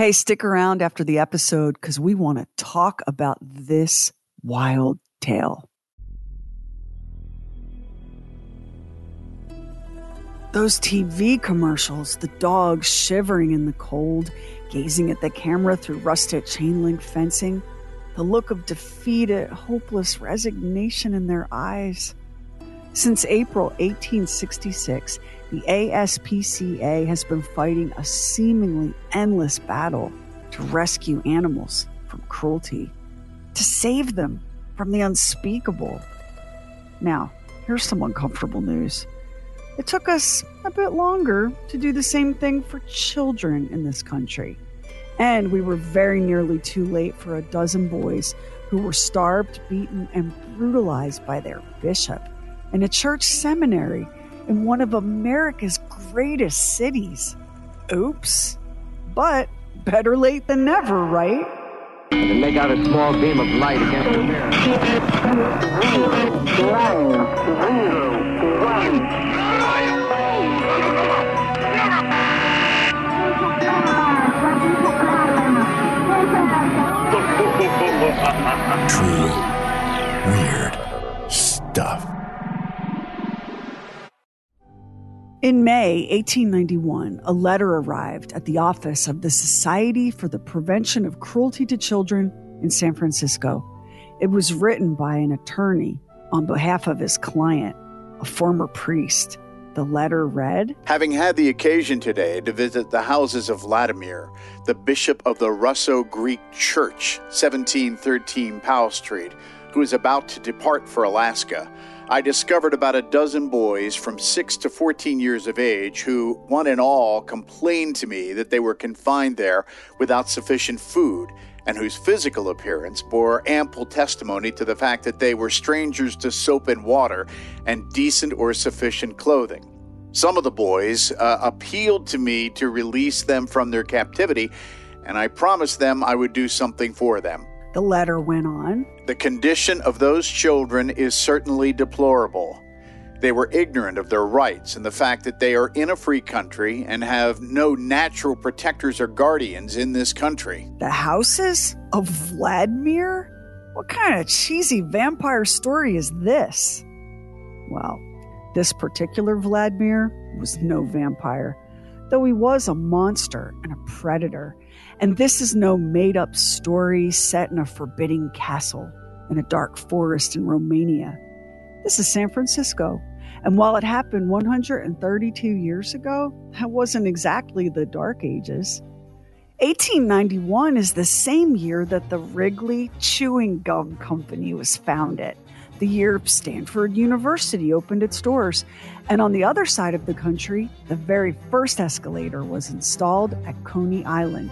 Hey, stick around after the episode because we want to talk about this wild tale. Those TV commercials, the dogs shivering in the cold, gazing at the camera through rusted chain link fencing, the look of defeated, hopeless resignation in their eyes. Since April 1866, the ASPCA has been fighting a seemingly endless battle to rescue animals from cruelty, to save them from the unspeakable. Now, here's some uncomfortable news. It took us a bit longer to do the same thing for children in this country. And we were very nearly too late for a dozen boys who were starved, beaten, and brutalized by their bishop in a church seminary in one of America's greatest cities. Oops. But better late than never, right? And make out a small beam of light against the mirror. True weird stuff. In May 1891, a letter arrived at the office of the Society for the Prevention of Cruelty to Children in San Francisco. It was written by an attorney on behalf of his client, a former priest. The letter read Having had the occasion today to visit the houses of Vladimir, the bishop of the Russo Greek Church, 1713 Powell Street, who is about to depart for Alaska, I discovered about a dozen boys from 6 to 14 years of age who, one and all, complained to me that they were confined there without sufficient food and whose physical appearance bore ample testimony to the fact that they were strangers to soap and water and decent or sufficient clothing. Some of the boys uh, appealed to me to release them from their captivity, and I promised them I would do something for them. The letter went on. The condition of those children is certainly deplorable. They were ignorant of their rights and the fact that they are in a free country and have no natural protectors or guardians in this country. The houses of Vladimir? What kind of cheesy vampire story is this? Well, this particular Vladimir was no vampire, though he was a monster and a predator. And this is no made up story set in a forbidding castle in a dark forest in Romania. This is San Francisco. And while it happened 132 years ago, that wasn't exactly the Dark Ages. 1891 is the same year that the Wrigley Chewing Gum Company was founded, the year Stanford University opened its doors. And on the other side of the country, the very first escalator was installed at Coney Island.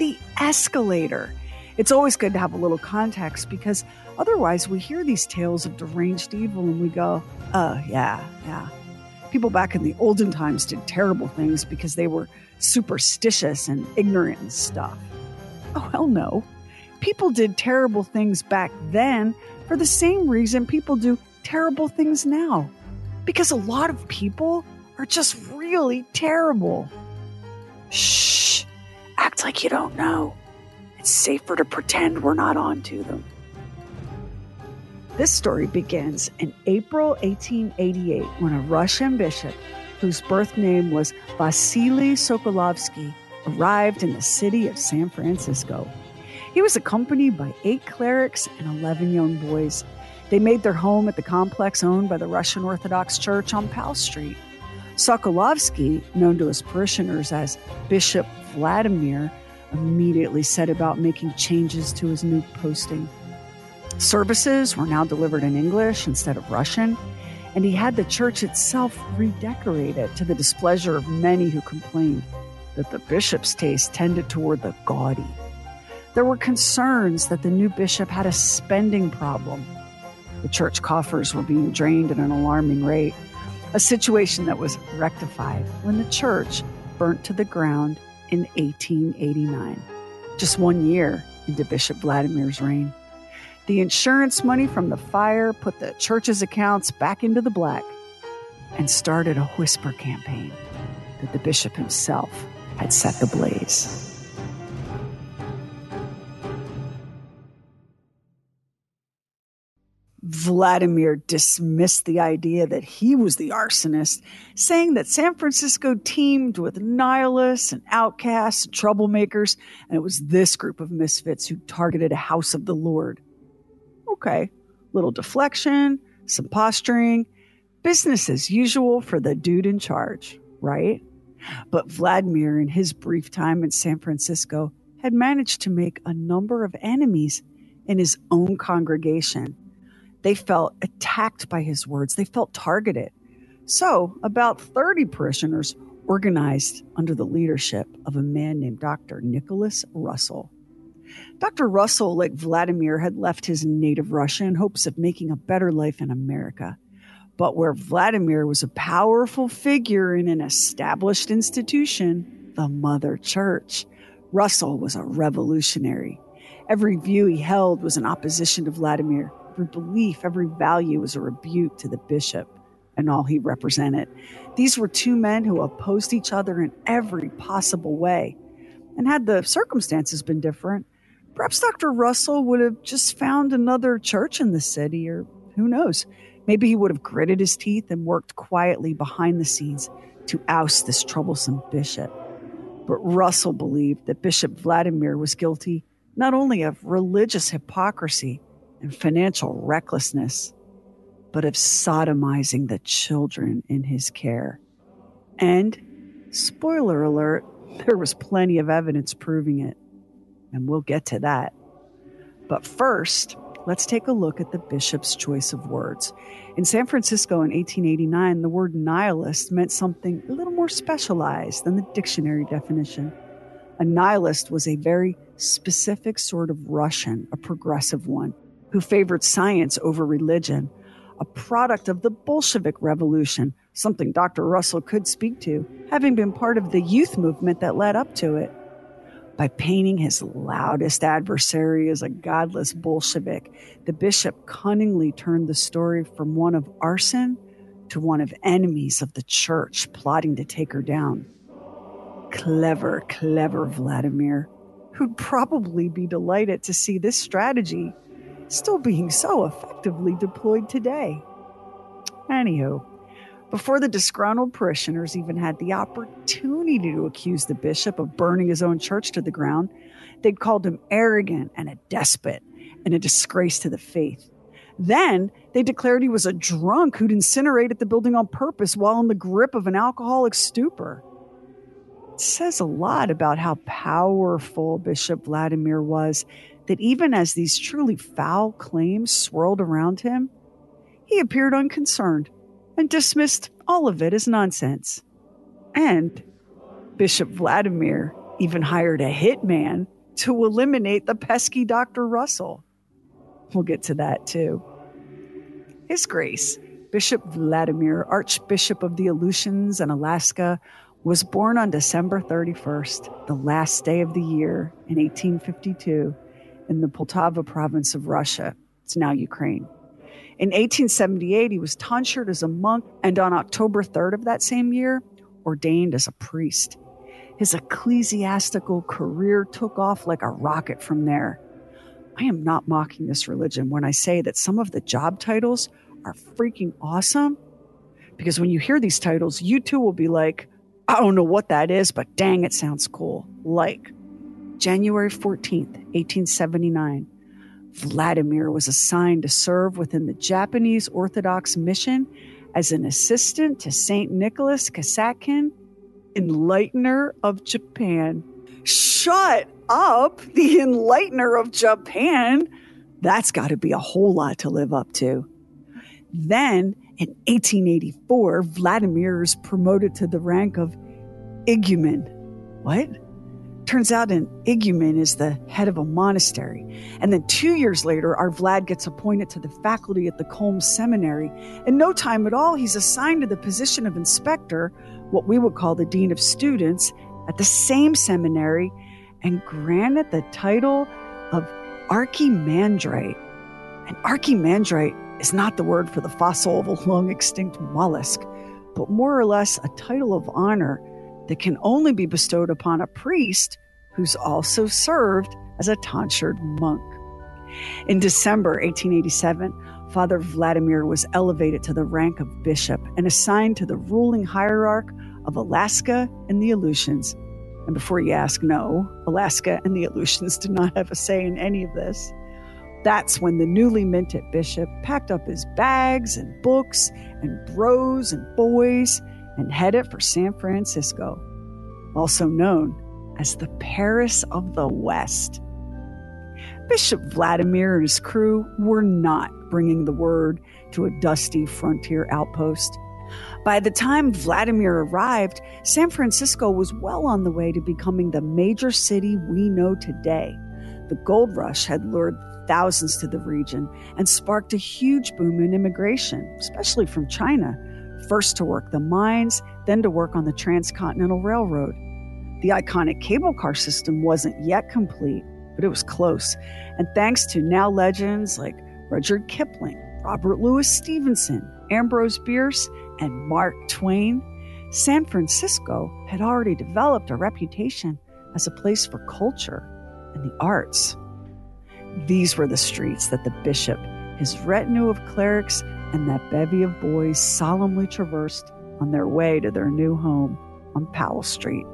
The escalator. It's always good to have a little context because otherwise we hear these tales of deranged evil and we go, oh, yeah, yeah. People back in the olden times did terrible things because they were superstitious and ignorant and stuff. Oh, hell no. People did terrible things back then for the same reason people do terrible things now. Because a lot of people are just really terrible. Shh. Act like you don't know. It's safer to pretend we're not on to them. This story begins in April 1888 when a Russian bishop, whose birth name was Vasily Sokolovsky, arrived in the city of San Francisco. He was accompanied by eight clerics and 11 young boys. They made their home at the complex owned by the Russian Orthodox Church on Powell Street. Sokolovsky, known to his parishioners as Bishop Vladimir, immediately set about making changes to his new posting. Services were now delivered in English instead of Russian, and he had the church itself redecorated to the displeasure of many who complained that the bishop's taste tended toward the gaudy. There were concerns that the new bishop had a spending problem. The church coffers were being drained at an alarming rate, a situation that was rectified when the church burnt to the ground in 1889, just one year into Bishop Vladimir's reign. The insurance money from the fire put the church's accounts back into the black and started a whisper campaign that the bishop himself had set the blaze. Vladimir dismissed the idea that he was the arsonist, saying that San Francisco teemed with nihilists and outcasts and troublemakers, and it was this group of misfits who targeted a house of the Lord. Okay, little deflection, some posturing, business as usual for the dude in charge, right? But Vladimir, in his brief time in San Francisco, had managed to make a number of enemies in his own congregation. They felt attacked by his words, they felt targeted. So, about 30 parishioners organized under the leadership of a man named Dr. Nicholas Russell. Dr. Russell, like Vladimir, had left his native Russia in hopes of making a better life in America. But where Vladimir was a powerful figure in an established institution, the Mother Church, Russell was a revolutionary. Every view he held was in opposition to Vladimir. Every belief, every value was a rebuke to the bishop and all he represented. These were two men who opposed each other in every possible way. And had the circumstances been different, perhaps Dr. Russell would have just found another church in the city, or who knows, maybe he would have gritted his teeth and worked quietly behind the scenes to oust this troublesome bishop. But Russell believed that Bishop Vladimir was guilty not only of religious hypocrisy and financial recklessness, but of sodomizing the children in his care. And, spoiler alert, there was plenty of evidence proving it. And we'll get to that. But first, let's take a look at the bishop's choice of words. In San Francisco in 1889, the word nihilist meant something a little more specialized than the dictionary definition. A nihilist was a very specific sort of Russian, a progressive one, who favored science over religion, a product of the Bolshevik Revolution, something Dr. Russell could speak to, having been part of the youth movement that led up to it by painting his loudest adversary as a godless Bolshevik, the bishop cunningly turned the story from one of arson to one of enemies of the church plotting to take her down. Clever, clever Vladimir, who'd probably be delighted to see this strategy still being so effectively deployed today. Anywho, before the disgruntled parishioners even had the opportunity to accuse the bishop of burning his own church to the ground, they'd called him arrogant and a despot and a disgrace to the faith. Then they declared he was a drunk who'd incinerated the building on purpose while in the grip of an alcoholic stupor. It says a lot about how powerful Bishop Vladimir was that even as these truly foul claims swirled around him, he appeared unconcerned and dismissed all of it as nonsense. And Bishop Vladimir even hired a hitman to eliminate the pesky Dr. Russell. We'll get to that too. His Grace, Bishop Vladimir, Archbishop of the Aleutians and Alaska, was born on December 31st, the last day of the year in 1852, in the Poltava province of Russia. It's now Ukraine. In 1878, he was tonsured as a monk, and on October 3rd of that same year, ordained as a priest. His ecclesiastical career took off like a rocket from there. I am not mocking this religion when I say that some of the job titles are freaking awesome. Because when you hear these titles, you too will be like, I don't know what that is, but dang, it sounds cool. Like January 14th, 1879. Vladimir was assigned to serve within the Japanese Orthodox mission as an assistant to St. Nicholas Kasatkin, Enlightener of Japan. Shut up, the Enlightener of Japan. That's got to be a whole lot to live up to. Then, in 1884, Vladimir is promoted to the rank of igumen. What? Turns out an igumen is the head of a monastery. And then two years later, our Vlad gets appointed to the faculty at the Culm Seminary. In no time at all, he's assigned to the position of inspector, what we would call the dean of students, at the same seminary, and granted the title of archimandrite. And archimandrite is not the word for the fossil of a long extinct mollusk, but more or less a title of honor that can only be bestowed upon a priest who's also served as a tonsured monk. In December 1887, Father Vladimir was elevated to the rank of bishop and assigned to the ruling hierarch of Alaska and the Aleutians. And before you ask, no, Alaska and the Aleutians did not have a say in any of this. That's when the newly minted bishop packed up his bags and books and bros and boys and headed for San Francisco, also known as the Paris of the West. Bishop Vladimir and his crew were not bringing the word to a dusty frontier outpost. By the time Vladimir arrived, San Francisco was well on the way to becoming the major city we know today. The gold rush had lured thousands to the region and sparked a huge boom in immigration, especially from China, first to work the mines, then to work on the Transcontinental Railroad. The iconic cable car system wasn't yet complete, but it was close. And thanks to now legends like Rudyard Kipling, Robert Louis Stevenson, Ambrose Bierce, and Mark Twain, San Francisco had already developed a reputation as a place for culture and the arts. These were the streets that the bishop, his retinue of clerics, and that bevy of boys solemnly traversed on their way to their new home on Powell Street.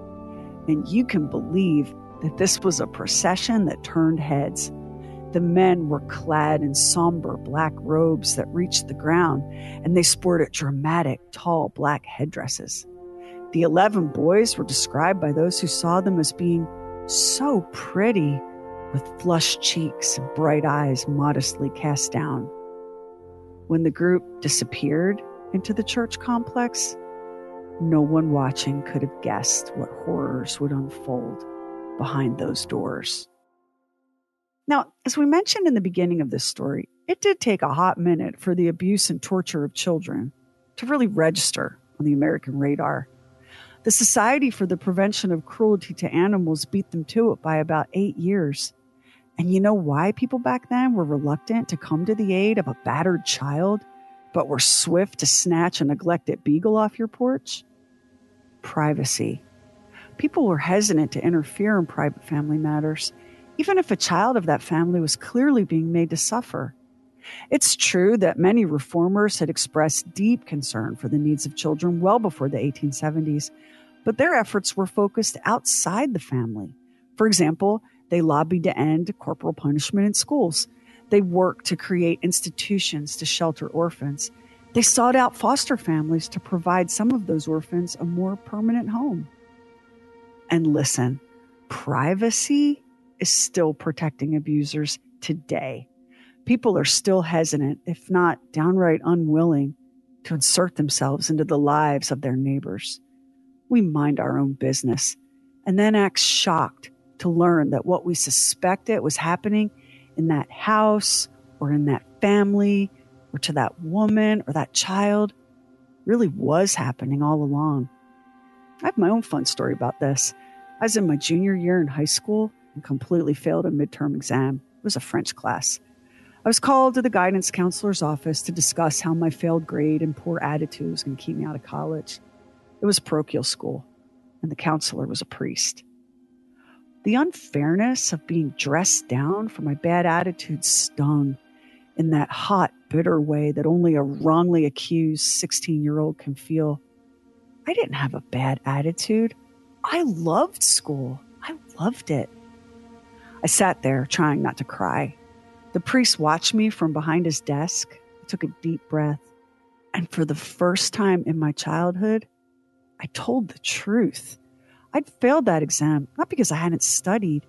And you can believe that this was a procession that turned heads. The men were clad in somber black robes that reached the ground, and they sported dramatic, tall black headdresses. The 11 boys were described by those who saw them as being so pretty with flushed cheeks and bright eyes modestly cast down. When the group disappeared into the church complex, no one watching could have guessed what horrors would unfold behind those doors. Now, as we mentioned in the beginning of this story, it did take a hot minute for the abuse and torture of children to really register on the American radar. The Society for the Prevention of Cruelty to Animals beat them to it by about eight years. And you know why people back then were reluctant to come to the aid of a battered child, but were swift to snatch a neglected beagle off your porch? Privacy. People were hesitant to interfere in private family matters, even if a child of that family was clearly being made to suffer. It's true that many reformers had expressed deep concern for the needs of children well before the 1870s, but their efforts were focused outside the family. For example, they lobbied to end corporal punishment in schools. They worked to create institutions to shelter orphans. They sought out foster families to provide some of those orphans a more permanent home. And listen, privacy is still protecting abusers today. People are still hesitant, if not downright unwilling, to insert themselves into the lives of their neighbors. We mind our own business and then act shocked to learn that what we suspected was happening in that house or in that family or to that woman or that child really was happening all along. I have my own fun story about this. I was in my junior year in high school and completely failed a midterm exam. It was a French class. I was called to the guidance counselor's office to discuss how my failed grade and poor attitude was going to keep me out of college. It was parochial school, and the counselor was a priest. The unfairness of being dressed down for my bad attitude stung in that hot, bitter way that only a wrongly accused 16 year old can feel. I didn't have a bad attitude. I loved school. I loved it. I sat there trying not to cry. The priest watched me from behind his desk, I took a deep breath, and for the first time in my childhood, I told the truth. I'd failed that exam, not because I hadn't studied,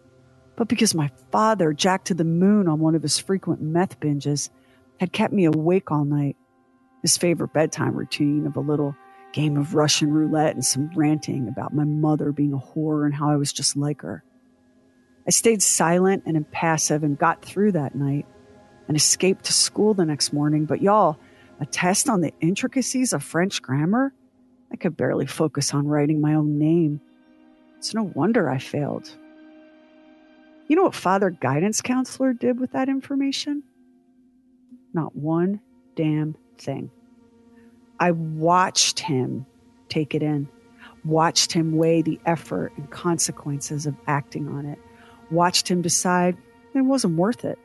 but because my father, jacked to the moon on one of his frequent meth binges, had kept me awake all night. His favorite bedtime routine of a little game of Russian roulette and some ranting about my mother being a whore and how I was just like her. I stayed silent and impassive and got through that night and escaped to school the next morning. But y'all, a test on the intricacies of French grammar? I could barely focus on writing my own name. It's no wonder I failed. You know what Father Guidance Counselor did with that information? Not one damn thing. I watched him take it in, watched him weigh the effort and consequences of acting on it, watched him decide it wasn't worth it.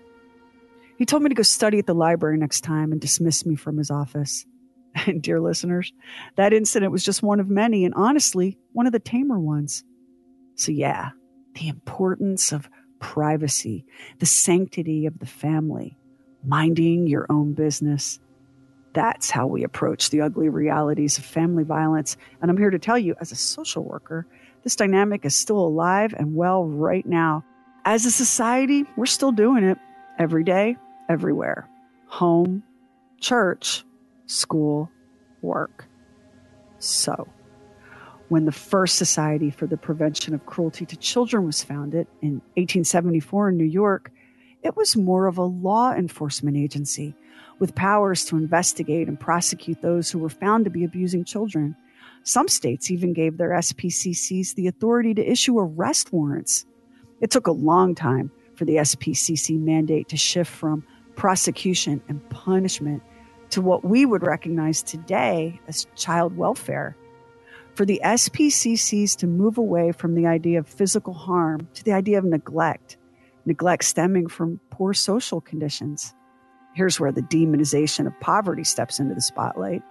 He told me to go study at the library next time and dismissed me from his office. And dear listeners, that incident was just one of many, and honestly, one of the tamer ones. So, yeah, the importance of privacy, the sanctity of the family, minding your own business. That's how we approach the ugly realities of family violence. And I'm here to tell you, as a social worker, this dynamic is still alive and well right now. As a society, we're still doing it every day, everywhere home, church, school, work. So, when the first Society for the Prevention of Cruelty to Children was founded in 1874 in New York, it was more of a law enforcement agency with powers to investigate and prosecute those who were found to be abusing children. Some states even gave their SPCCs the authority to issue arrest warrants. It took a long time for the SPCC mandate to shift from prosecution and punishment to what we would recognize today as child welfare. For the SPCCs to move away from the idea of physical harm to the idea of neglect, neglect stemming from poor social conditions. Here's where the demonization of poverty steps into the spotlight.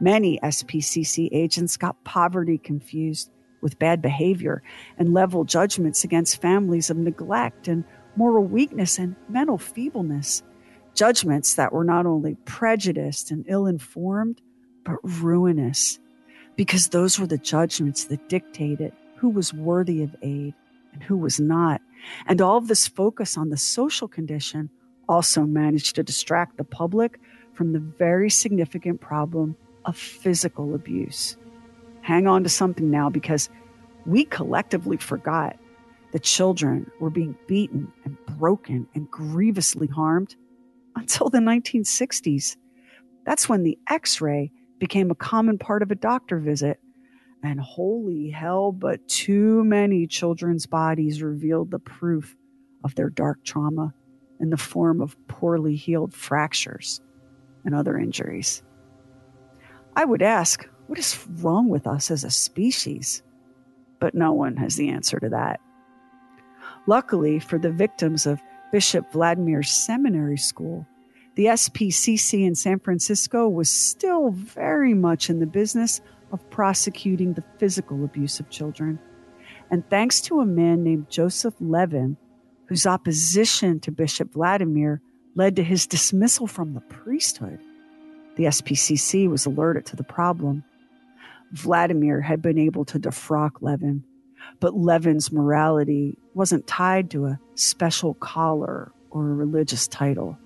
Many SPCC agents got poverty confused with bad behavior and level judgments against families of neglect and moral weakness and mental feebleness. Judgments that were not only prejudiced and ill informed, but ruinous, because those were the judgments that dictated who was worthy of aid and who was not. And all of this focus on the social condition also managed to distract the public from the very significant problem of physical abuse. Hang on to something now because we collectively forgot that children were being beaten and broken and grievously harmed until the 1960s. That's when the x ray became a common part of a doctor visit. And holy hell, but too many children's bodies revealed the proof of their dark trauma in the form of poorly healed fractures and other injuries. I would ask, what is wrong with us as a species? But no one has the answer to that. Luckily for the victims of Bishop Vladimir's seminary school, the SPCC in San Francisco was still very much in the business of prosecuting the physical abuse of children. And thanks to a man named Joseph Levin, whose opposition to Bishop Vladimir led to his dismissal from the priesthood, the SPCC was alerted to the problem. Vladimir had been able to defrock Levin, but Levin's morality wasn't tied to a special collar or a religious title.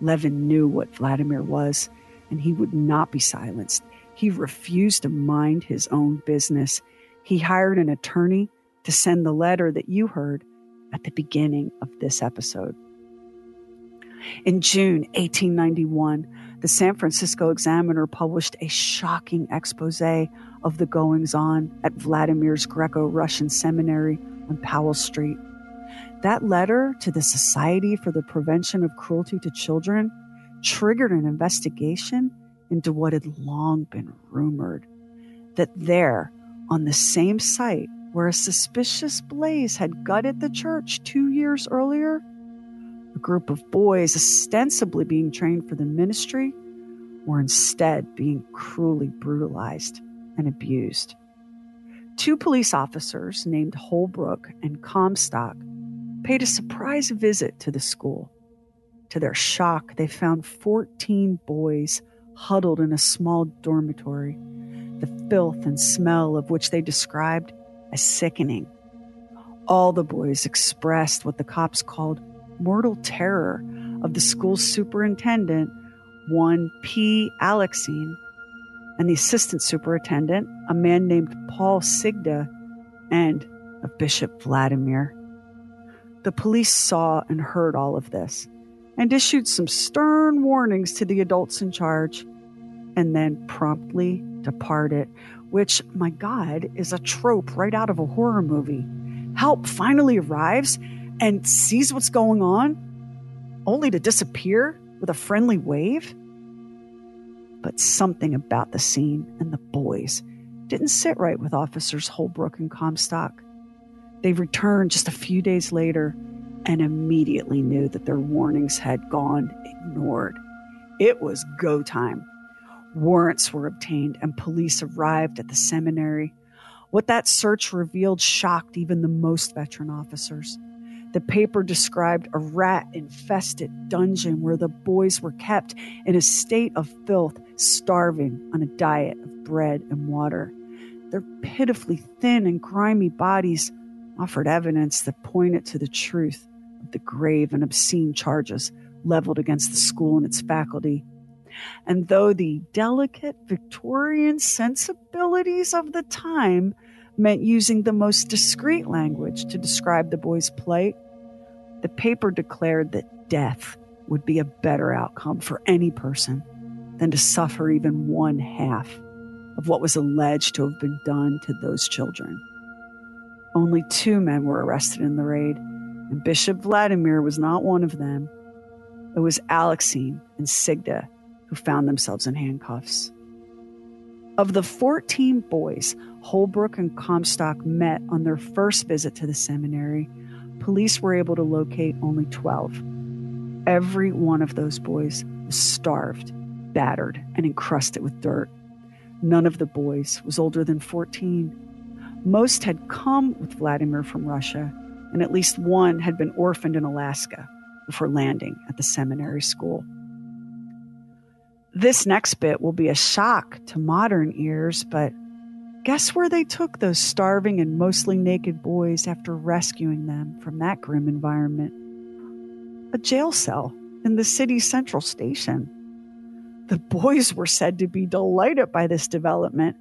Levin knew what Vladimir was, and he would not be silenced. He refused to mind his own business. He hired an attorney to send the letter that you heard at the beginning of this episode. In June 1891, the San Francisco Examiner published a shocking expose of the goings on at Vladimir's Greco Russian Seminary on Powell Street. That letter to the Society for the Prevention of Cruelty to Children triggered an investigation into what had long been rumored that there, on the same site where a suspicious blaze had gutted the church two years earlier, a group of boys ostensibly being trained for the ministry were instead being cruelly brutalized and abused. Two police officers named Holbrook and Comstock paid a surprise visit to the school. To their shock, they found 14 boys huddled in a small dormitory, the filth and smell of which they described as sickening. All the boys expressed what the cops called mortal terror of the school's superintendent, one P. Alexine, and the assistant superintendent, a man named Paul Sigda, and of Bishop Vladimir. The police saw and heard all of this and issued some stern warnings to the adults in charge, and then promptly departed, which, my God, is a trope right out of a horror movie. Help finally arrives and sees what's going on, only to disappear with a friendly wave. But something about the scene and the boys didn't sit right with officers Holbrook and Comstock. They returned just a few days later and immediately knew that their warnings had gone ignored. It was go time. Warrants were obtained and police arrived at the seminary. What that search revealed shocked even the most veteran officers. The paper described a rat infested dungeon where the boys were kept in a state of filth, starving on a diet of bread and water. Their pitifully thin and grimy bodies offered evidence that pointed to the truth of the grave and obscene charges leveled against the school and its faculty. And though the delicate Victorian sensibilities of the time meant using the most discreet language to describe the boy's plight, the paper declared that death would be a better outcome for any person than to suffer even one half of what was alleged to have been done to those children. Only two men were arrested in the raid, and Bishop Vladimir was not one of them. It was Alexine and Sigda who found themselves in handcuffs. Of the 14 boys Holbrook and Comstock met on their first visit to the seminary, police were able to locate only 12. Every one of those boys was starved, battered, and encrusted with dirt. None of the boys was older than 14. Most had come with Vladimir from Russia, and at least one had been orphaned in Alaska before landing at the seminary school. This next bit will be a shock to modern ears, but guess where they took those starving and mostly naked boys after rescuing them from that grim environment? A jail cell in the city's central station. The boys were said to be delighted by this development,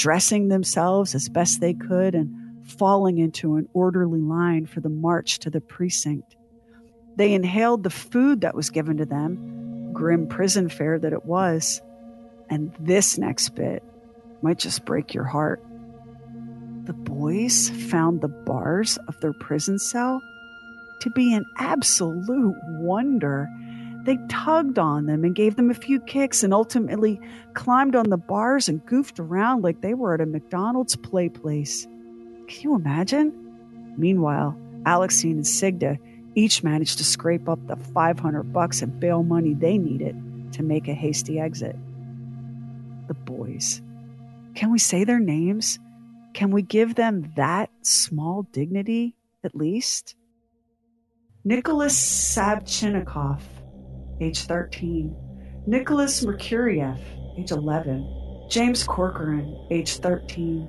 dressing themselves as best they could and falling into an orderly line for the march to the precinct. They inhaled the food that was given to them, grim prison fare that it was. And this next bit might just break your heart. The boys found the bars of their prison cell to be an absolute wonder. They tugged on them and gave them a few kicks and ultimately climbed on the bars and goofed around like they were at a McDonald's play place. Can you imagine? Meanwhile, Alexine and Sigda each managed to scrape up the 500 bucks in bail money they needed to make a hasty exit. The boys. Can we say their names? Can we give them that small dignity, at least? Nicholas Sabchinnikov, age 13. Nicholas Merkuriev, age 11. James Corcoran, age 13.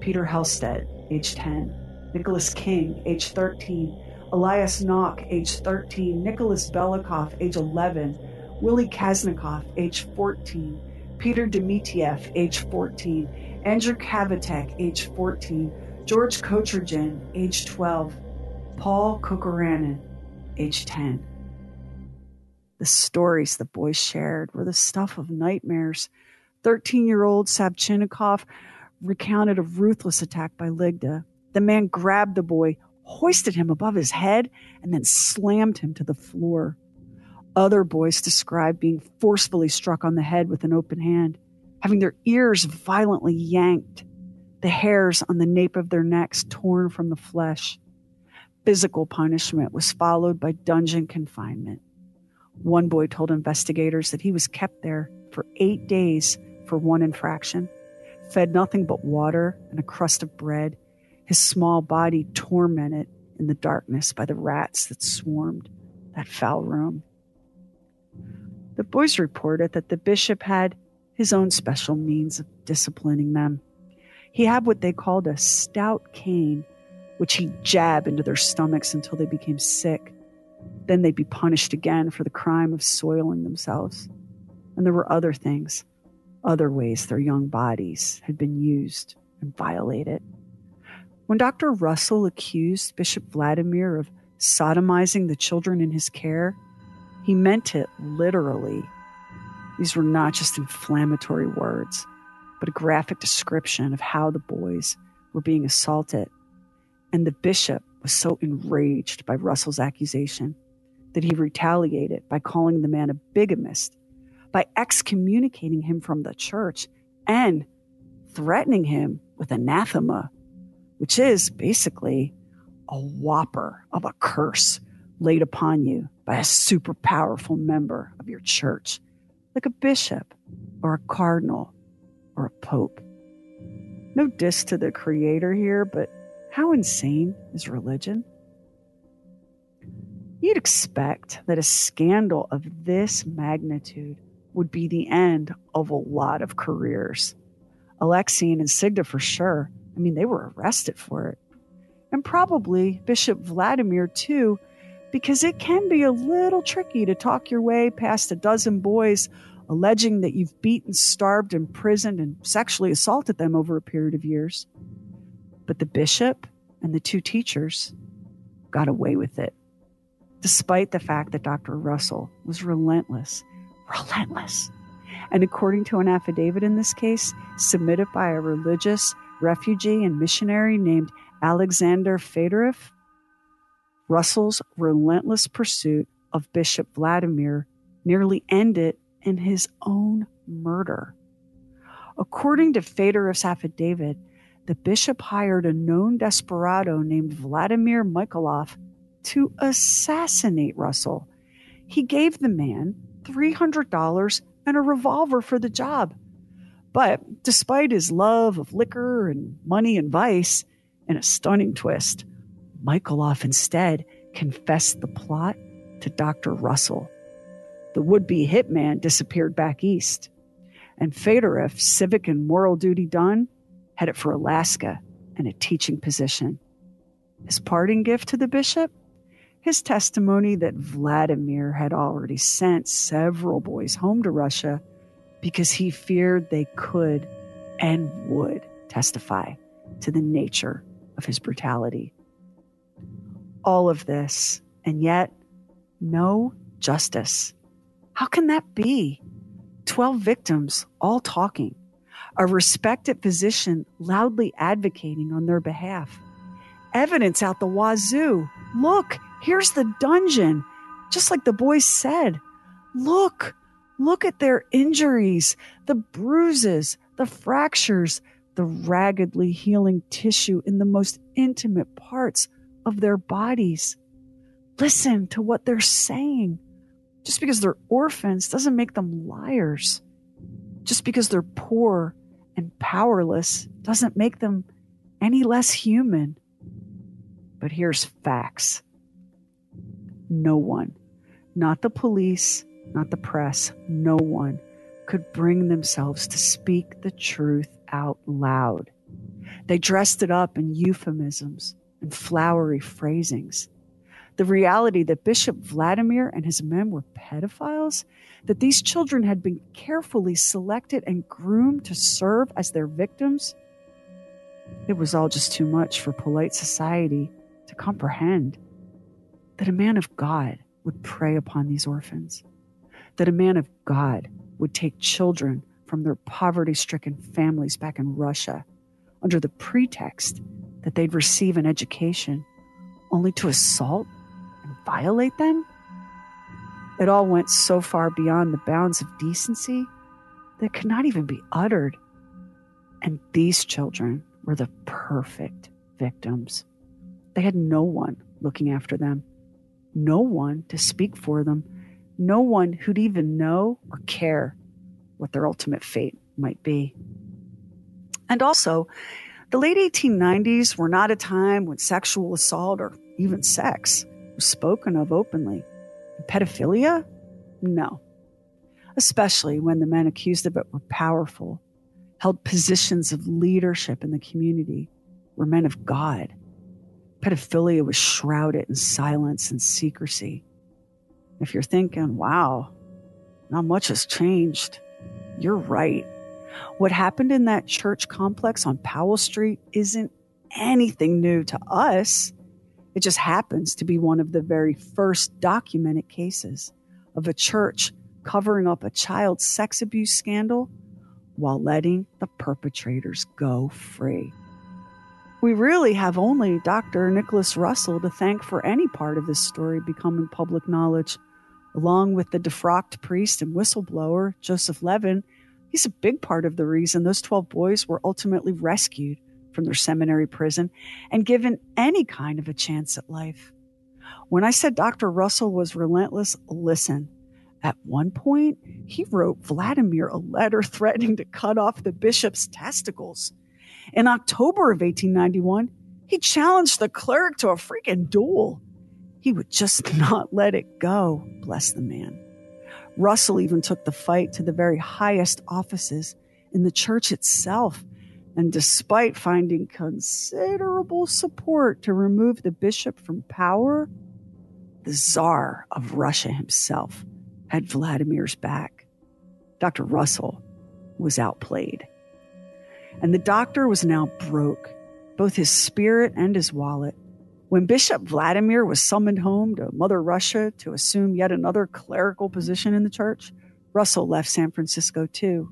Peter Helstedt, age 10. Nicholas King, age 13. Elias Nock, age 13. Nicholas Belikov, age 11. Willie Kaznikov, age 14. Peter Dmitiev, age 14. Andrew Kavatek, age 14. George Kochergin, age 12. Paul Kokoranin, age 10. The stories the boys shared were the stuff of nightmares. 13 year old Sabchinnikov recounted a ruthless attack by Ligda. The man grabbed the boy, hoisted him above his head, and then slammed him to the floor. Other boys described being forcefully struck on the head with an open hand, having their ears violently yanked, the hairs on the nape of their necks torn from the flesh. Physical punishment was followed by dungeon confinement. One boy told investigators that he was kept there for eight days for one infraction fed nothing but water and a crust of bread, his small body tormented in the darkness by the rats that swarmed that foul room. The boys reported that the bishop had his own special means of disciplining them. He had what they called a stout cane, which he'd jab into their stomachs until they became sick. Then they'd be punished again for the crime of soiling themselves. And there were other things other ways their young bodies had been used and violated. When Dr. Russell accused Bishop Vladimir of sodomizing the children in his care, he meant it literally. These were not just inflammatory words, but a graphic description of how the boys were being assaulted. And the bishop was so enraged by Russell's accusation that he retaliated by calling the man a bigamist by excommunicating him from the church and threatening him with anathema, which is basically a whopper of a curse laid upon you by a super powerful member of your church, like a bishop or a cardinal or a pope. No diss to the creator here, but how insane is religion? You'd expect that a scandal of this magnitude would be the end of a lot of careers. Alexine and Sigda for sure. I mean, they were arrested for it. And probably Bishop Vladimir too, because it can be a little tricky to talk your way past a dozen boys alleging that you've beaten, starved, imprisoned, and sexually assaulted them over a period of years. But the bishop and the two teachers got away with it, despite the fact that Dr. Russell was relentless. Relentless. And according to an affidavit in this case, submitted by a religious refugee and missionary named Alexander Fedorov, Russell's relentless pursuit of Bishop Vladimir nearly ended in his own murder. According to Fedorov's affidavit, the bishop hired a known desperado named Vladimir Michailov to assassinate Russell. He gave the man $300 and a revolver for the job. But despite his love of liquor and money and vice, in a stunning twist, Michailov instead confessed the plot to Dr. Russell. The would be hitman disappeared back east, and Fedorov, civic and moral duty done, headed for Alaska and a teaching position. His parting gift to the bishop? His testimony that Vladimir had already sent several boys home to Russia because he feared they could and would testify to the nature of his brutality. All of this, and yet no justice. How can that be? 12 victims all talking, a respected physician loudly advocating on their behalf. Evidence out the wazoo. Look, here's the dungeon. Just like the boys said. Look, look at their injuries, the bruises, the fractures, the raggedly healing tissue in the most intimate parts of their bodies. Listen to what they're saying. Just because they're orphans doesn't make them liars. Just because they're poor and powerless doesn't make them any less human. But here's facts no one, not the police, not the press, no one could bring themselves to speak the truth out loud. They dressed it up in euphemisms and flowery phrasings. The reality that Bishop Vladimir and his men were pedophiles, that these children had been carefully selected and groomed to serve as their victims, it was all just too much for polite society to comprehend. That a man of God would prey upon these orphans, that a man of God would take children from their poverty stricken families back in Russia under the pretext that they'd receive an education, only to assault violate them? It all went so far beyond the bounds of decency that could not even be uttered. And these children were the perfect victims. They had no one looking after them, no one to speak for them, no one who'd even know or care what their ultimate fate might be. And also, the late 1890s were not a time when sexual assault or even sex spoken of openly. pedophilia? No. Especially when the men accused of it were powerful, held positions of leadership in the community, were men of God. Pedophilia was shrouded in silence and secrecy. If you're thinking, wow, not much has changed, you're right. What happened in that church complex on Powell Street isn't anything new to us. It just happens to be one of the very first documented cases of a church covering up a child sex abuse scandal while letting the perpetrators go free. We really have only Dr. Nicholas Russell to thank for any part of this story becoming public knowledge along with the defrocked priest and whistleblower, Joseph Levin, he's a big part of the reason those 12 boys were ultimately rescued from their seminary prison and given any kind of a chance at life. When I said Dr. Russell was relentless, listen. At one point, he wrote Vladimir a letter threatening to cut off the bishop's testicles. In October of 1891, he challenged the cleric to a freaking duel. He would just not let it go, bless the man. Russell even took the fight to the very highest offices in the church itself. And despite finding considerable support to remove the bishop from power, the Tsar of Russia himself had Vladimir's back. Dr. Russell was outplayed. And the doctor was now broke, both his spirit and his wallet. When Bishop Vladimir was summoned home to Mother Russia to assume yet another clerical position in the church, Russell left San Francisco too.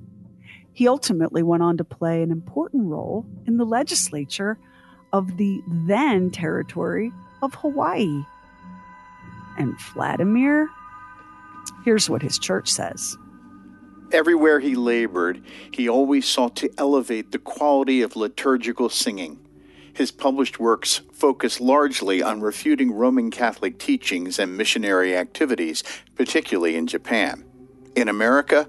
He ultimately went on to play an important role in the legislature of the then territory of Hawaii. And Vladimir? Here's what his church says. Everywhere he labored, he always sought to elevate the quality of liturgical singing. His published works focus largely on refuting Roman Catholic teachings and missionary activities, particularly in Japan. In America,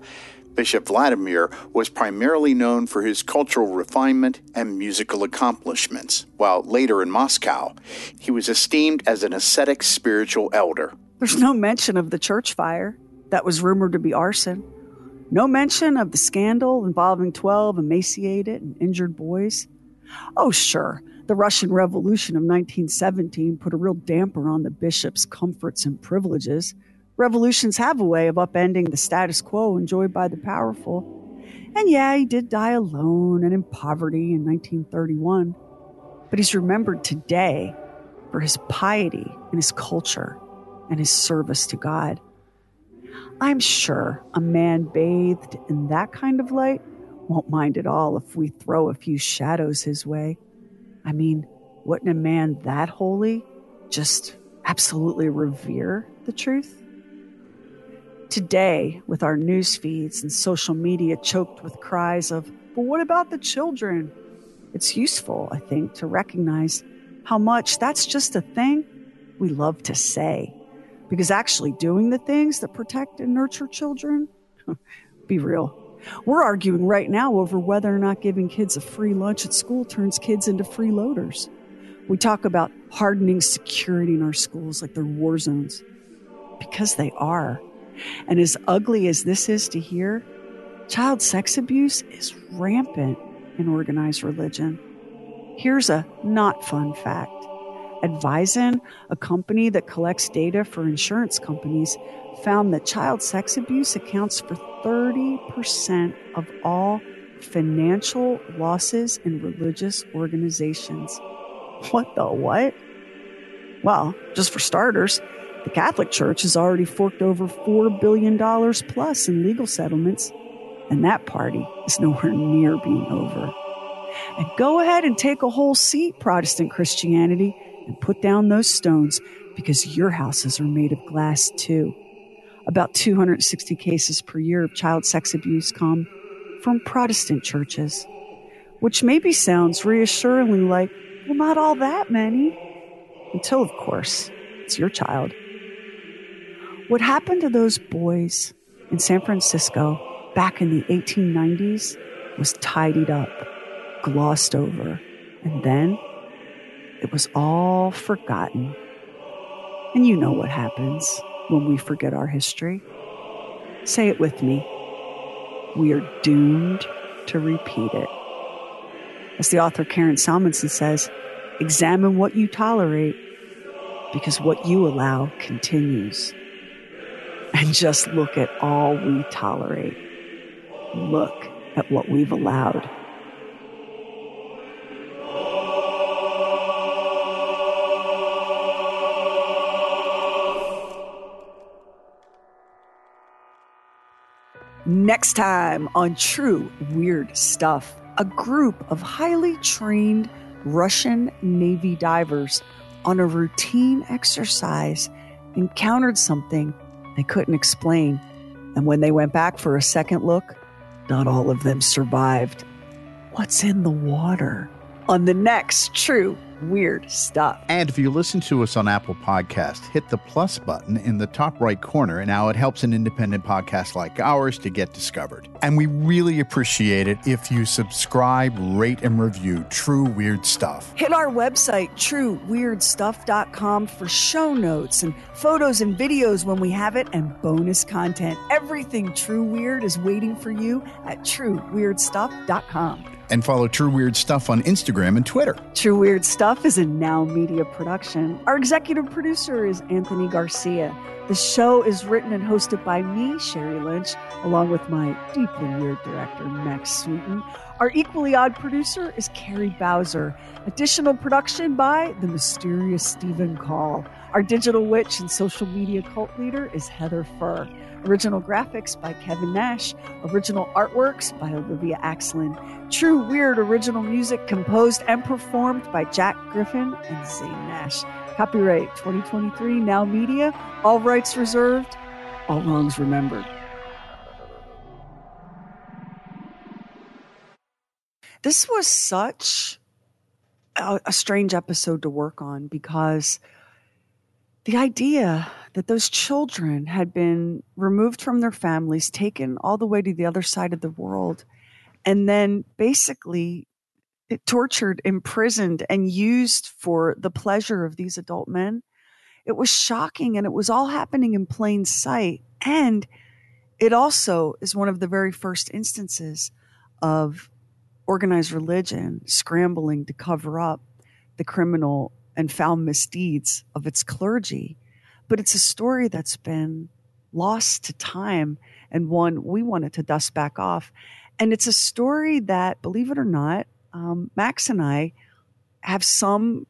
Bishop Vladimir was primarily known for his cultural refinement and musical accomplishments, while later in Moscow, he was esteemed as an ascetic spiritual elder. There's no mention of the church fire that was rumored to be arson. No mention of the scandal involving 12 emaciated and injured boys. Oh, sure, the Russian Revolution of 1917 put a real damper on the bishop's comforts and privileges. Revolutions have a way of upending the status quo enjoyed by the powerful. And yeah, he did die alone and in poverty in 1931. But he's remembered today for his piety and his culture and his service to God. I'm sure a man bathed in that kind of light won't mind at all if we throw a few shadows his way. I mean, wouldn't a man that holy just absolutely revere the truth? Today, with our news feeds and social media choked with cries of, but what about the children? It's useful, I think, to recognize how much that's just a thing we love to say. Because actually doing the things that protect and nurture children, be real, we're arguing right now over whether or not giving kids a free lunch at school turns kids into freeloaders. We talk about hardening security in our schools like they're war zones because they are. And as ugly as this is to hear, child sex abuse is rampant in organized religion. Here's a not fun fact. Advisen, a company that collects data for insurance companies, found that child sex abuse accounts for 30% of all financial losses in religious organizations. What the what? Well, just for starters, the Catholic Church has already forked over $4 billion plus in legal settlements, and that party is nowhere near being over. And go ahead and take a whole seat, Protestant Christianity, and put down those stones because your houses are made of glass too. About 260 cases per year of child sex abuse come from Protestant churches, which maybe sounds reassuringly like, well, not all that many. Until, of course, it's your child. What happened to those boys in San Francisco back in the 1890s was tidied up, glossed over, and then it was all forgotten. And you know what happens when we forget our history. Say it with me. We are doomed to repeat it. As the author Karen Salmansohn says, examine what you tolerate because what you allow continues. And just look at all we tolerate. Look at what we've allowed. Next time on True Weird Stuff, a group of highly trained Russian Navy divers on a routine exercise encountered something they couldn't explain. And when they went back for a second look, not all of them survived. What's in the water? On the next True weird stuff. And if you listen to us on Apple Podcast, hit the plus button in the top right corner. Now it helps an independent podcast like ours to get discovered. And we really appreciate it if you subscribe, rate, and review True Weird Stuff. Hit our website, trueweirdstuff.com, for show notes and photos and videos when we have it and bonus content. Everything True Weird is waiting for you at trueweirdstuff.com. And follow True Weird Stuff on Instagram and Twitter. True Weird Stuff is a Now Media production. Our executive producer is Anthony Garcia. The show is written and hosted by me, Sherry Lynch, along with my deeply weird director, Max Sweeten. Our equally odd producer is Carrie Bowser. Additional production by the mysterious Stephen Call. Our digital witch and social media cult leader is Heather Furr. Original graphics by Kevin Nash. Original artworks by Olivia Axlin. True Weird original music composed and performed by Jack Griffin and Zane Nash. Copyright 2023 Now Media. All rights reserved. All wrongs remembered. This was such a, a strange episode to work on because the idea that those children had been removed from their families, taken all the way to the other side of the world, and then basically tortured, imprisoned, and used for the pleasure of these adult men. It was shocking and it was all happening in plain sight. And it also is one of the very first instances of organized religion scrambling to cover up the criminal and foul misdeeds of its clergy. But it's a story that's been lost to time and one we wanted to dust back off. And it's a story that, believe it or not, um, Max and I have some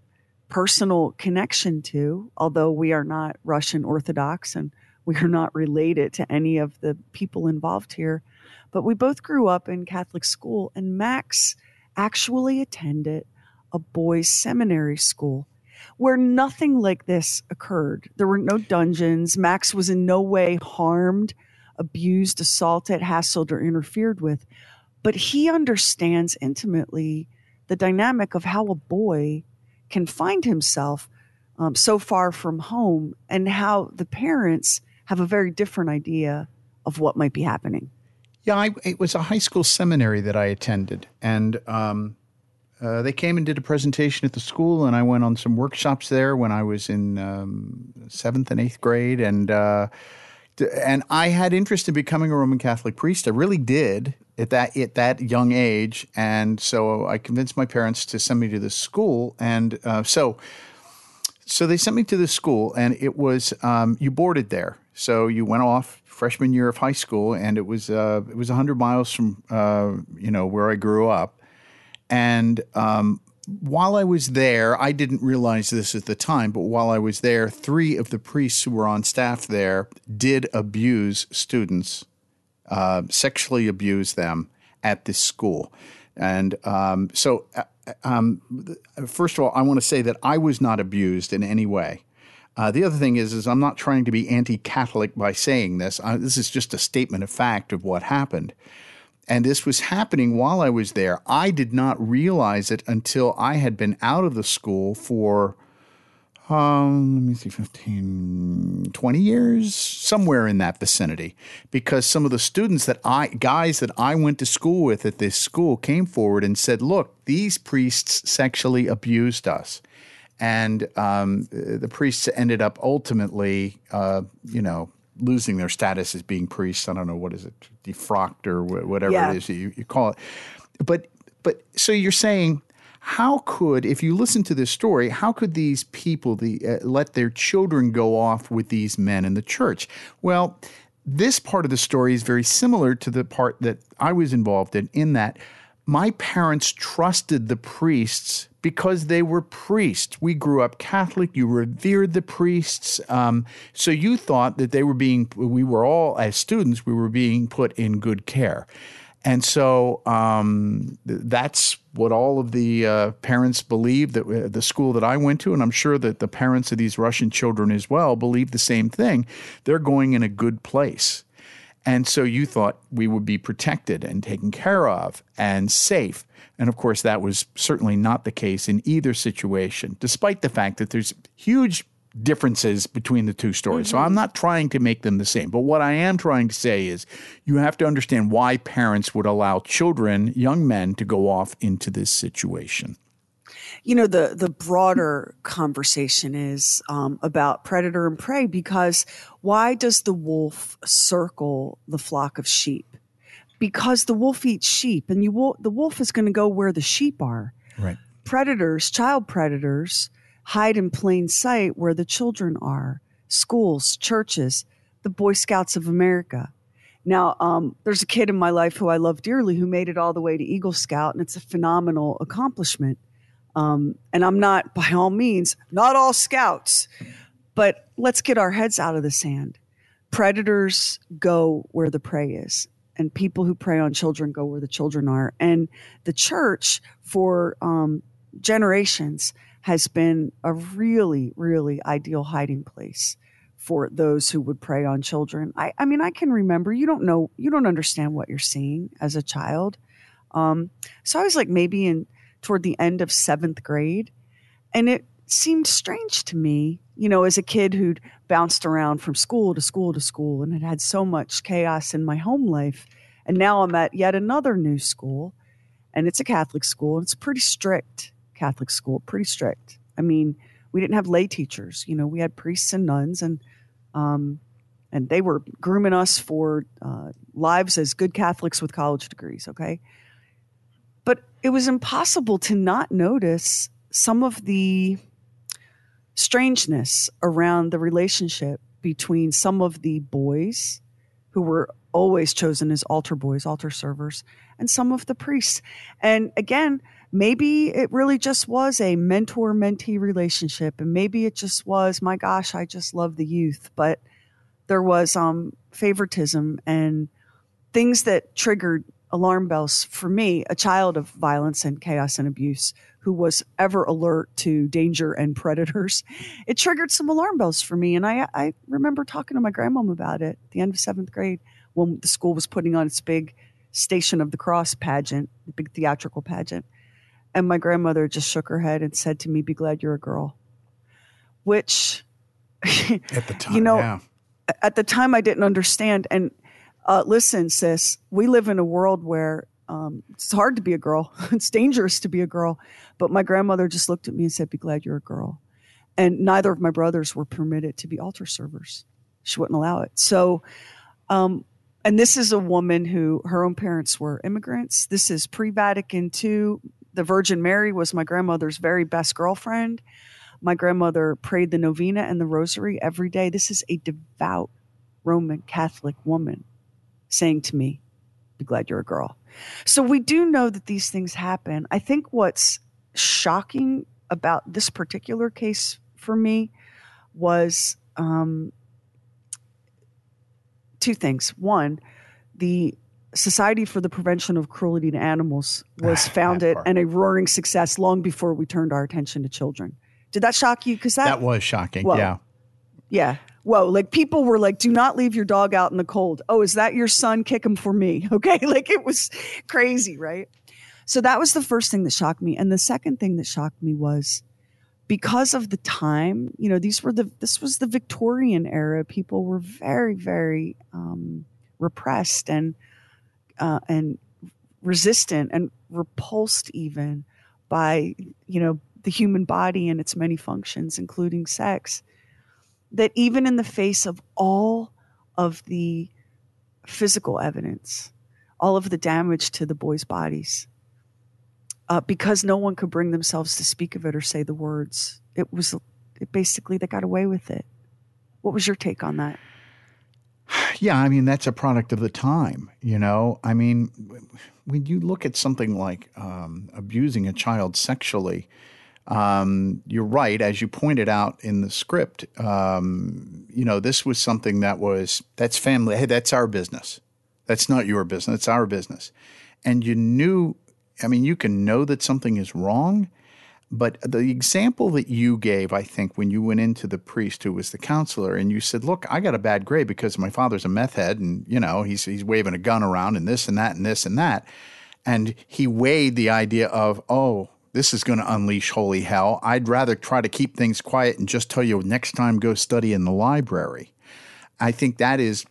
personal connection to, although we are not Russian Orthodox and we are not related to any of the people involved here. But we both grew up in Catholic school, and Max actually attended a boys' seminary school where nothing like this occurred. There were no dungeons. Max was in no way harmed, abused, assaulted, hassled, or interfered with. But he understands intimately the dynamic of how a boy can find himself um, so far from home and how the parents have a very different idea of what might be happening. Yeah, I, it was a high school seminary that I attended, and um, uh, they came and did a presentation at the school, and I went on some workshops there when I was in um, seventh and eighth grade, and uh, and I had interest in becoming a Roman Catholic priest. I really did at that at that young age, and so I convinced my parents to send me to the school, and uh, so so they sent me to the school, and it was um, you boarded there, so you went off freshman year of high school, and it was uh, it was hundred miles from uh, you know where I grew up, and um, while I was there, I didn't realize this at the time, but while I was there, three of the priests who were on staff there did abuse students, uh, sexually abuse them at this school, and um, so. Uh, um, first of all, I want to say that I was not abused in any way. Uh, the other thing is, is I'm not trying to be anti-Catholic by saying this. Uh, this is just a statement of fact of what happened. And this was happening while I was there. I did not realize it until I had been out of the school for, um, let me see, 15, 20 years, somewhere in that vicinity. Because some of the students that I, guys that I went to school with at this school came forward and said, look, these priests sexually abused us and um, the priests ended up ultimately, uh, you know, losing their status as being priests. I don't know what is it, defrocked or whatever yeah. it is you, you call it. But but so you're saying, how could, if you listen to this story, how could these people the, uh, let their children go off with these men in the church? Well, this part of the story is very similar to the part that I was involved in. In that my parents trusted the priests because they were priests. We grew up Catholic. You revered the priests. Um, so you thought that they were being, we were all, as students, we were being put in good care. And so um, that's what all of the uh, parents believed that uh, the school that I went to, and I'm sure that the parents of these Russian children as well believe the same thing. They're going in a good place. And so you thought we would be protected and taken care of and safe. And of course, that was certainly not the case in either situation, despite the fact that there's huge differences between the two stories. Mm-hmm. So I'm not trying to make them the same. But what I am trying to say is you have to understand why parents would allow children, young men, to go off into this situation you know the the broader conversation is um, about predator and prey because why does the wolf circle the flock of sheep? Because the wolf eats sheep, and you the wolf is going to go where the sheep are. Right. Predators, child predators, hide in plain sight where the children are. Schools, churches, the Boy Scouts of America. Now, um, there's a kid in my life who I love dearly who made it all the way to Eagle Scout, and it's a phenomenal accomplishment. Um, and I'm not, by all means, not all scouts, but let's get our heads out of the sand. Predators go where the prey is, and people who prey on children go where the children are. And the church, for um, generations, has been a really, really ideal hiding place for those who would prey on children. I, I mean, I can remember, you don't know, you don't understand what you're seeing as a child. Um, so I was like maybe in toward the end of seventh grade. And it seemed strange to me, you know, as a kid who'd bounced around from school to school to school and had had so much chaos in my home life. And now I'm at yet another new school, and it's a Catholic school. And it's pretty strict Catholic school, pretty strict. I mean, we didn't have lay teachers, you know, we had priests and nuns, and um, and they were grooming us for uh, lives as good Catholics with college degrees. Okay, but it was impossible to not notice some of the strangeness around the relationship between some of the boys who were always chosen as altar boys, altar servers, and some of the priests. And again, maybe it really just was a mentor mentee relationship. And maybe it just was, my gosh, I just love the youth. But there was um, favoritism and things that triggered alarm bells for me, a child of violence and chaos and abuse who was ever alert to danger and predators. It triggered some alarm bells for me. And I, I remember talking to my grandmom about it at the end of seventh grade when the school was putting on its big Station of the Cross pageant, the big theatrical pageant. And my grandmother just shook her head and said to me, Be glad you're a girl. Which, at the time, you know, yeah. at the time I didn't understand. And uh, listen, sis, we live in a world where um, it's hard to be a girl. it's dangerous to be a girl. But my grandmother just looked at me and said, Be glad you're a girl. And neither of my brothers were permitted to be altar servers. She wouldn't allow it. So, um, and this is a woman who her own parents were immigrants. This is pre Vatican II. The Virgin Mary was my grandmother's very best girlfriend. My grandmother prayed the novena and the rosary every day. This is a devout Roman Catholic woman saying to me, Be glad you're a girl. So we do know that these things happen. I think what's shocking about this particular case for me was um, two things. One, the Society for the Prevention of Cruelty to Animals was founded and a roaring success long before we turned our attention to children. Did that shock you? Because that, that was shocking. Well, yeah. Yeah whoa, like people were like, do not leave your dog out in the cold. Oh, is that your son? Kick him for me. Okay. Like it was crazy, right? So that was the first thing that shocked me. And the second thing that shocked me was because of the time, you know, these were the, this was the Victorian era. People were very, very um, repressed and, uh, and resistant and repulsed even by, you know, the human body and its many functions, including sex that even in the face of all of the physical evidence, all of the damage to the boys' bodies, uh, because no one could bring themselves to speak of it or say the words, it was it basically they got away with it. What was your take on that? Yeah, I mean that's a product of the time. You know, I mean, when you look at something like um, abusing a child sexually, um, you're right, as you pointed out in the script. Um, you know, this was something that was that's family. Hey, that's our business. That's not your business. It's our business. And you knew. I mean, you can know that something is wrong, But the example that you gave, I think, when you went into the priest who was the counselor and you said, Look, I got a bad grade because my father's a meth head and, you know, he's, he's waving a gun around and this and that and this and that. And he weighed the idea of, Oh, this is going to unleash holy hell. I'd rather try to keep things quiet and just tell you next time go study in the library. I think that is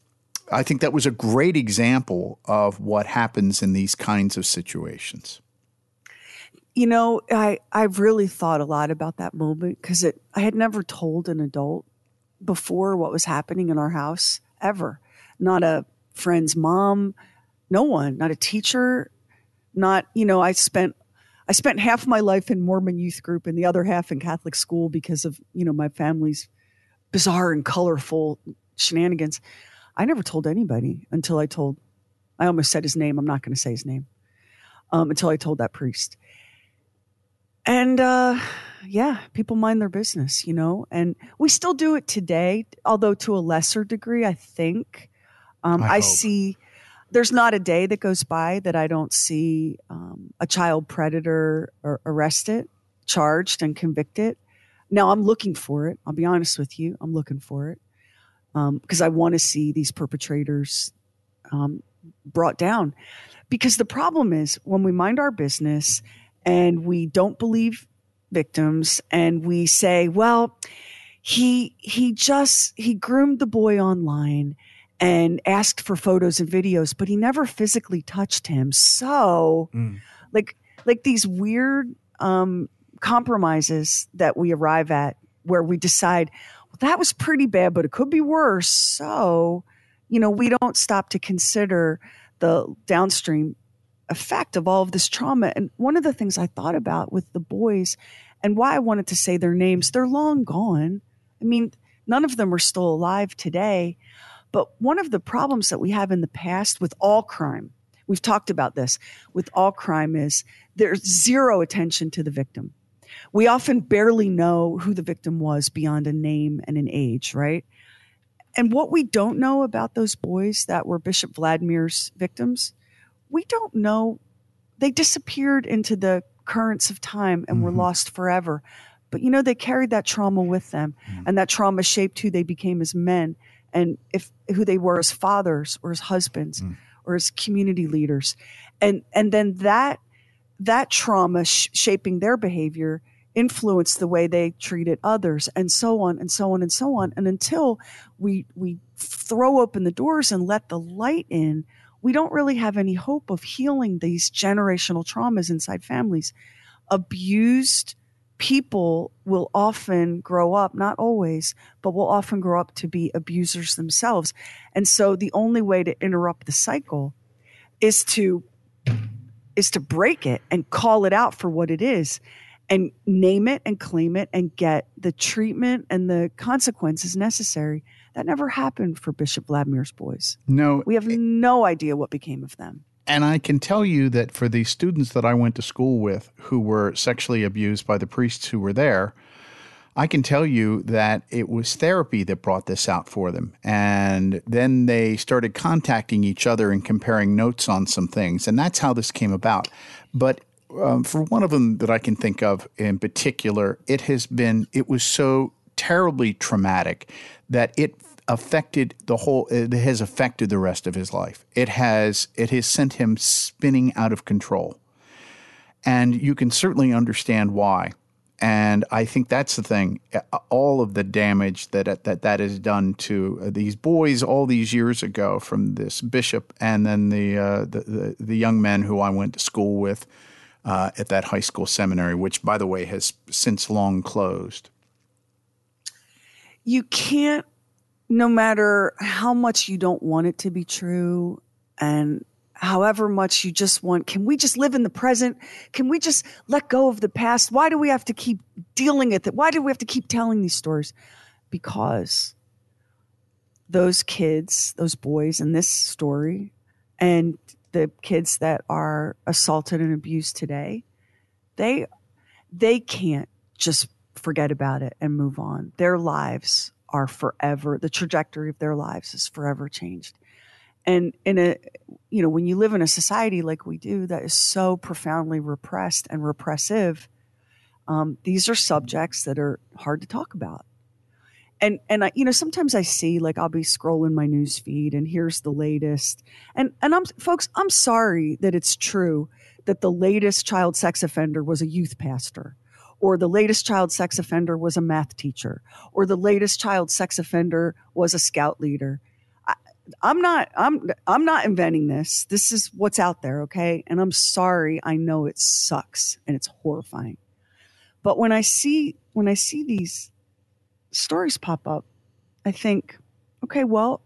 I think that was a great example of what happens in these kinds of situations. You know, I I've really thought a lot about that moment because it I had never told an adult before what was happening in our house ever. Not a friend's mom, no one, not a teacher, not, you know, I spent I spent half my life in Mormon youth group and the other half in Catholic school because of, you know, my family's bizarre and colorful shenanigans. I never told anybody until I told, I almost said his name. I'm not going to say his name um, until I told that priest. And uh, yeah, people mind their business, you know, and we still do it today, although to a lesser degree, I think. Um, I, I see there's not a day that goes by that I don't see um, a child predator arrested, charged, and convicted. Now I'm looking for it. I'll be honest with you. I'm looking for it because um, I want to see these perpetrators um, brought down. Because the problem is when we mind our business and we don't believe victims and we say, well, he he just he groomed the boy online and asked for photos and videos, but he never physically touched him. So, mm. like like these weird um, compromises that we arrive at where we decide, well, that was pretty bad, but it could be worse. So, you know, we don't stop to consider the downstream effect of all of this trauma. And one of the things I thought about with the boys and why I wanted to say their names, they're long gone. I mean, none of them are still alive today. But one of the problems that we have in the past with all crime, we've talked about this with all crime, is there's zero attention to the victim we often barely know who the victim was beyond a name and an age, right? And what we don't know about those boys that were Bishop Vladimir's victims, we don't know. They disappeared into the currents of time and mm-hmm. were lost forever. But you know, they carried that trauma with them, mm-hmm. and that trauma shaped who they became as men and if who they were as fathers or as husbands mm. or as community leaders. And and then that that trauma sh- shaping their behavior influenced the way they treated others and so on and so on and so on and until we we throw open the doors and let the light in we don't really have any hope of healing these generational traumas inside families abused people will often grow up not always but will often grow up to be abusers themselves and so the only way to interrupt the cycle is to is to break it and call it out for what it is and name it and claim it and get the treatment and the consequences necessary. That never happened for Bishop Vladimir's boys. No. We have no idea what became of them. And I can tell you that for the students that I went to school with who were sexually abused by the priests who were there, I can tell you that it was therapy that brought this out for them. And then they started contacting each other and comparing notes on some things. And that's how this came about. But um, for one of them that I can think of in particular, it has been, it was so terribly traumatic that it affected the whole it has affected the rest of his life. It has it has sent him spinning out of control. And you can certainly understand why. And i think that's the thing all of the damage that that that has done to these boys all these years ago from this bishop and then the uh, the, the, the young men who I went to school with uh, at that high school seminary, which, by the way, has since long closed. You can't, no matter how much you don't want it to be true and however much you just want, can we just live in the present? Can we just let go of the past? Why do we have to keep dealing with it? Why do we have to keep telling these stories? Because those kids, those boys in this story, and the kids that are assaulted and abused today, they they can't just forget about it and move on. Their lives are forever. The trajectory of their lives is forever changed. And in a you know, when you live in a society like we do that is so profoundly repressed and repressive, Um, these are subjects that are hard to talk about. And and I, you know sometimes I see like I'll be scrolling my news feed and here's the latest and and I'm folks I'm sorry that it's true that the latest child sex offender was a youth pastor or the latest child sex offender was a math teacher or the latest child sex offender was a scout leader. I'm not i'm i'm not inventing this. This is what's out there okay? And i'm sorry i know it sucks and it's horrifying. But when i see when i see these stories pop up i think okay well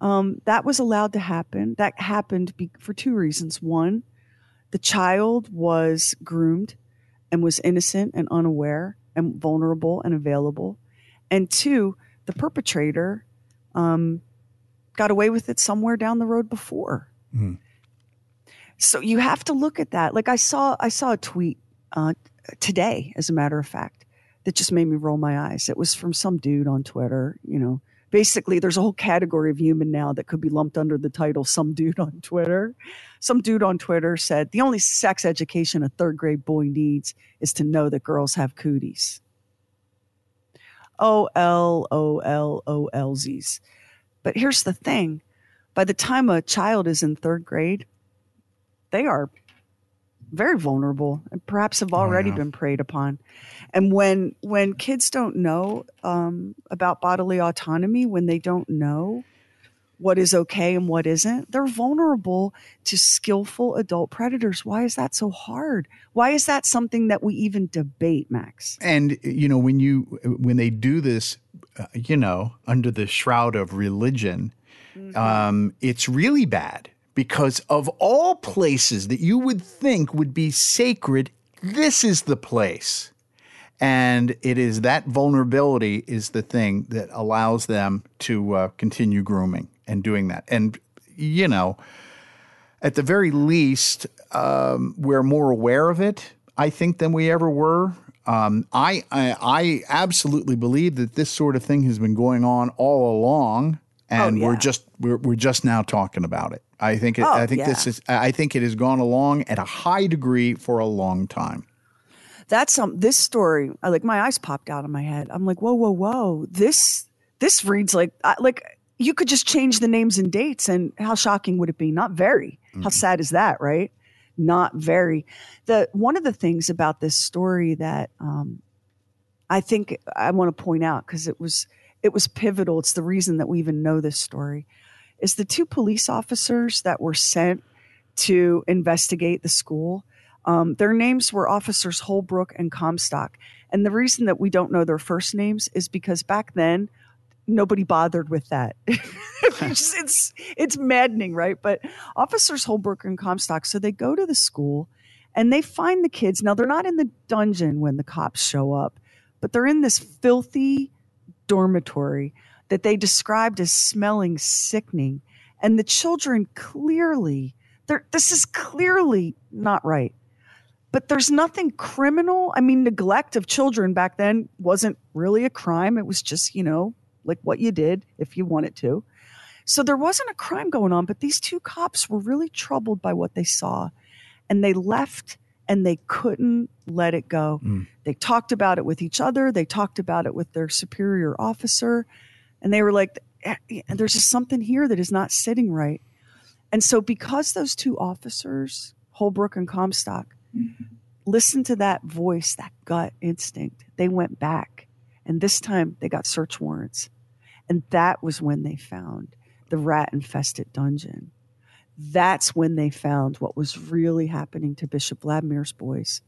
um, that was allowed to happen. That happened be- for two reasons. One the child was groomed and was innocent and unaware and vulnerable and available. And two, the perpetrator um, got away with it somewhere down the road before. Mm. So you have to look at that. Like I saw, I saw a tweet uh, today, as a matter of fact, that just made me roll my eyes. It was from some dude on Twitter. You know, basically, there's a whole category of human now that could be lumped under the title "some dude on Twitter." Some dude on Twitter said the only sex education a third grade boy needs is to know that girls have cooties. O L O L O L Z's. But here's the thing by the time a child is in third grade, they are very vulnerable and perhaps have already yeah. been preyed upon. And when when kids don't know um, about bodily autonomy, when they don't know what is okay and what isn't, they're vulnerable to skillful adult predators. Why is that so hard? Why is that something that we even debate, Max? And you know, when you when they do this, uh, you know, under the shroud of religion, um, it's really bad because of all places that you would think would be sacred, this is the place. And it is that vulnerability is the thing that allows them to uh, continue grooming and doing that. And, you know, at the very least, um, we're more aware of it, I think, than we ever were. Um, I, I I absolutely believe that this sort of thing has been going on all along, and Oh, we're just we're, we're just now talking about it. I think it, Oh, I think this is I think it has gone along at a high degree for a long time. That's some this story. I like my eyes popped out of my head. I'm like, whoa, whoa, whoa. This this reads like I, like you could just change the names and dates, and how shocking would it be? Not very. How sad is that, right? Not very. The one of the things about this story that um, I think I want to point out because it was it was pivotal. It's the reason that we even know this story is the two police officers that were sent to investigate the school. Um, their names were Officers Holbrook and Comstock. And the reason that we don't know their first names is because back then, nobody bothered with that. it's, it's, it's maddening, right? But Officers Holbrook and Comstock, so they go to the school and they find the kids. Now, they're not in the dungeon when the cops show up, but they're in this filthy dormitory that they described as smelling sickening. And the children clearly, this is clearly not right. But there's nothing criminal. I mean, neglect of children back then wasn't really a crime. It was just, you know, like what you did if you wanted to. So there wasn't a crime going on, but these two cops were really troubled by what they saw. And they left and they couldn't let it go. They talked about it with each other, they talked about it with their superior officer, and they were like, "Eh, eh, there's just something here that is not sitting right. And so, because those two officers, Holbrook and Comstock, listened to that voice, that gut instinct, they went back. And this time they got search warrants. And that was when they found the rat infested dungeon. That's when they found what was really happening to Bishop Vladimir's boys.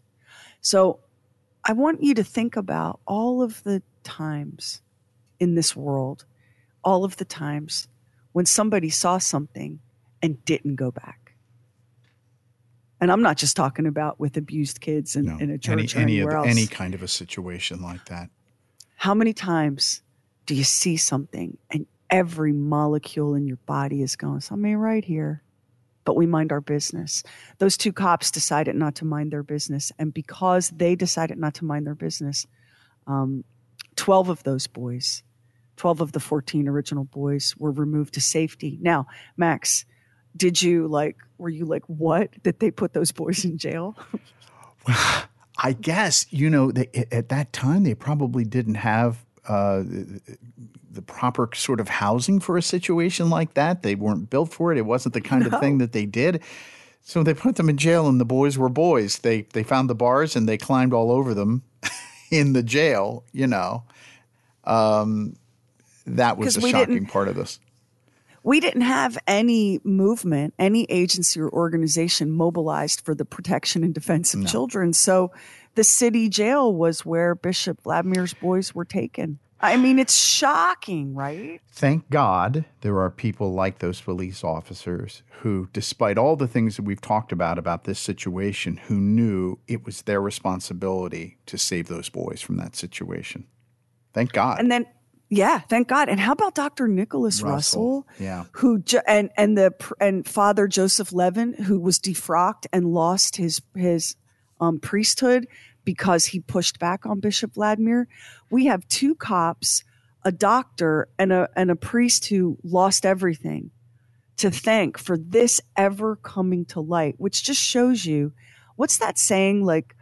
So I want you to think about all of the times in this world, all of the times when somebody saw something and didn't go back. And I'm not just talking about with abused kids in, No, in a any church or any of anywhere else. any kind of a situation like that. How many times do you see something and every molecule in your body is going, something right here? But we mind our business. Those two cops decided not to mind their business. And because they decided not to mind their business, um, 12 of those boys, 12 of the 14 original boys, were removed to safety. Now, Max, did you like, were you like, what? That they put those boys in jail? I guess you know they, at that time they probably didn't have uh, the proper sort of housing for a situation like that. They weren't built for it. It wasn't the kind No. of thing that they did. So they put them in jail, and the boys were boys. They they found the bars and they climbed all over them in the jail. You know, um, that was a shocking part of this. we didn't have any movement, any agency or organization mobilized for the protection and defense of children. So the city jail was where Bishop Vladimir's boys were taken. I mean, it's shocking, right? Thank God there are people like those police officers who, despite all the things that we've talked about about this situation, who knew it was their responsibility to save those boys from that situation. Thank God. And then, yeah, thank God. And how about Dr. Nicholas Russell, Russell? yeah. Who ju- and and the and Father Joseph Levin, who was defrocked and lost his his um, priesthood because he pushed back on Bishop Vladimir. We have two cops, a doctor, and a and a priest who lost everything to thank for this ever coming to light, which just shows you what's that saying like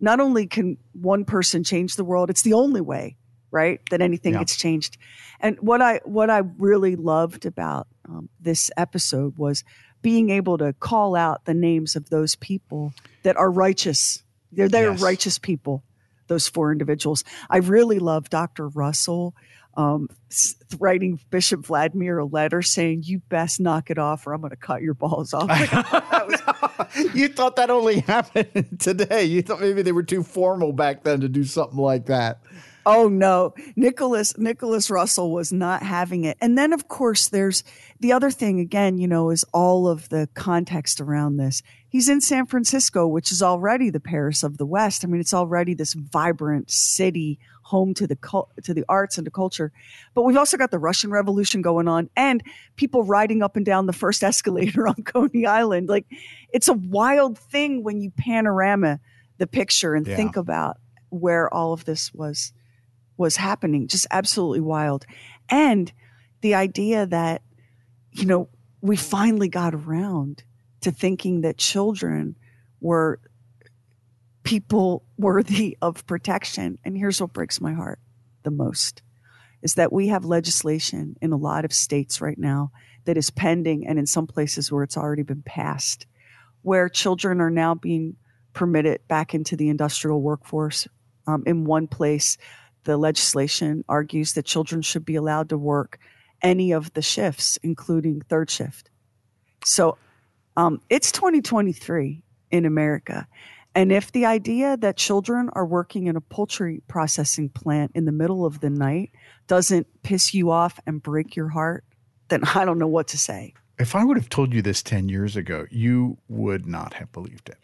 not only can one person change the world, it's the only way, right? That anything Yeah. gets changed. And what I what I really loved about um, this episode was being able to call out the names of those people that are righteous. They're they're Yes. righteous people. Those four individuals. I really love Dr. Russell um, writing Bishop Vladimir a letter saying, "You best knock it off, or I'm going to cut your balls off." you thought that only happened today. You thought maybe they were too formal back then to do something like that. Oh no, Nicholas Nicholas Russell was not having it. And then of course there's the other thing again, you know, is all of the context around this. He's in San Francisco, which is already the Paris of the West. I mean, it's already this vibrant city, home to the to the arts and to culture. But we've also got the Russian Revolution going on and people riding up and down the first escalator on Coney Island. Like it's a wild thing when you panorama the picture and Yeah. think about where all of this was was happening just absolutely wild. And the idea that you know we finally got around to thinking that children were people worthy of protection. And here's what breaks my heart the most is that we have legislation in a lot of states right now that is pending and in some places where it's already been passed where children are now being permitted back into the industrial workforce um, in one place the legislation argues that children should be allowed to work any of the shifts, including third shift. So um, it's 2023 in America. And if the idea that children are working in a poultry processing plant in the middle of the night doesn't piss you off and break your heart, then I don't know what to say. If I would have told you this 10 years ago, you would not have believed it.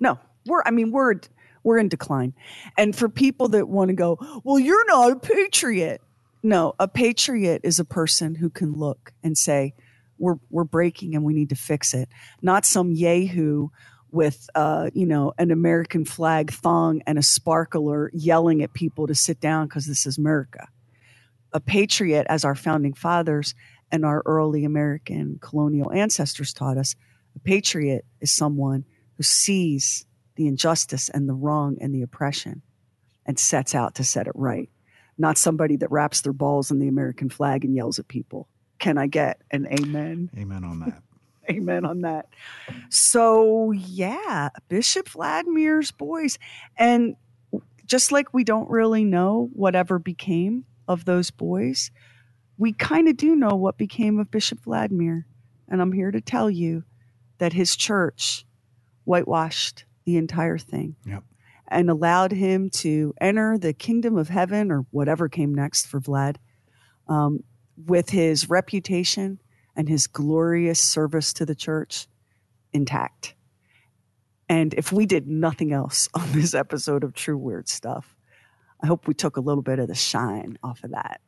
No, we're, I mean, we're, we're in decline. And for people that want to go, well, you're not a patriot. No, a patriot is a person who can look and say, we're, we're breaking and we need to fix it. Not some yahoo with, uh, you know, an American flag thong and a sparkler yelling at people to sit down because this is America. A patriot, as our founding fathers and our early American colonial ancestors taught us, a patriot is someone who sees the injustice and the wrong and the oppression and sets out to set it right. Not somebody that wraps their balls in the American flag and yells at people. Can I get an amen? Amen on that. Amen on that. So, yeah, Bishop Vladimir's boys. And just like we don't really know whatever became of those boys, we kind of do know what became of Bishop Vladimir. And I'm here to tell you that his church whitewashed the entire thing Yep. and allowed him to enter the kingdom of heaven or whatever came next for Vlad um, with his reputation and his glorious service to the church intact. And if we did nothing else on this episode of True Weird Stuff, I hope we took a little bit of the shine off of that.